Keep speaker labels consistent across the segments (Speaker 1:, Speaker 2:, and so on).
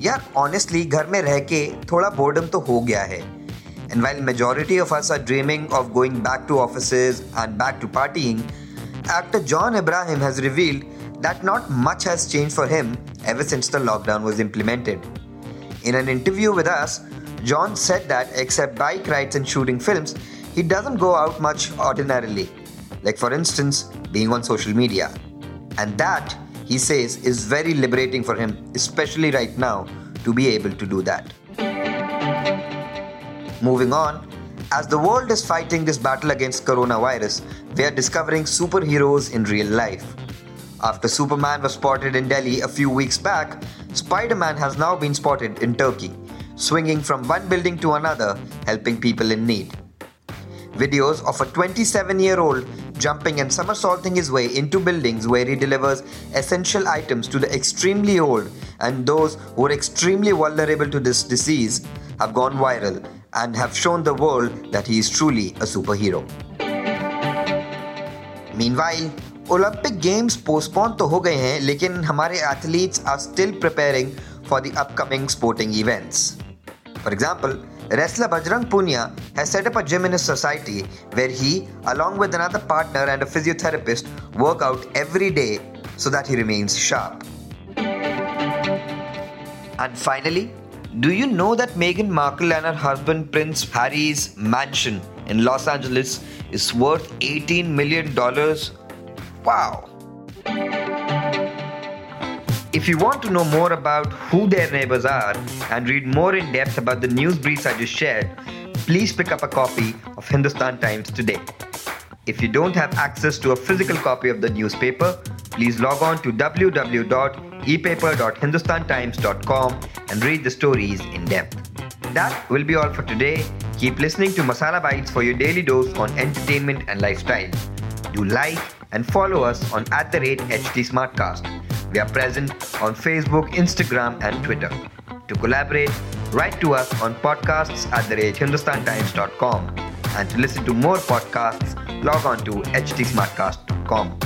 Speaker 1: यार ऑनेस्टली घर में रह के थोड़ा बोर्डम तो हो गया है and while majority of us are dreaming of going back to offices and back to parting actor John Abraham has revealed that not much has changed for him ever since the lockdown was implemented. In an interview with us, John said that except bike rides and shooting films, he doesn't go out much ordinarily, like for instance, being on social media. And that, he says, is very liberating for him, especially right now, to be able to do that. Moving on, as the world is fighting this battle against coronavirus, we are discovering superheroes in real life. After Superman was spotted in Delhi a few weeks back, Spider Man has now been spotted in Turkey, swinging from one building to another, helping people in need. Videos of a 27 year old jumping and somersaulting his way into buildings where he delivers essential items to the extremely old and those who are extremely vulnerable to this disease have gone viral and have shown the world that he is truly a superhero. Meanwhile, Olympic games postpone तो हो गए हैं लेकिन हमारे athletes are still preparing for the upcoming sporting events For example, wrestler Bajrang Punia has set up a gym in his society where he, along with another partner and a physiotherapist, work out every day so that he remains sharp. And finally, do you know that Meghan Markle and her husband Prince Harry's mansion in Los Angeles is worth $18 million? Wow! If you want to know more about who their neighbors are and read more in depth about the news briefs I just shared, please pick up a copy of Hindustan Times today. If you don't have access to a physical copy of the newspaper, please log on to www.epaper.hindustantimes.com and read the stories in depth. That will be all for today. Keep listening to Masala Bites for your daily dose on entertainment and lifestyle. Do like and follow us on at the rate HT Smartcast. We are present on Facebook, Instagram, and Twitter. To collaborate, write to us on podcasts at the rate hindustantimes.com. And to listen to more podcasts, log on to htsmartcast.com.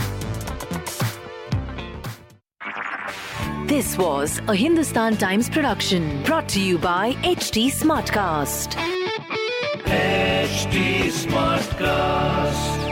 Speaker 2: This was a Hindustan Times production brought to you by HT Smartcast.
Speaker 3: HT Smartcast.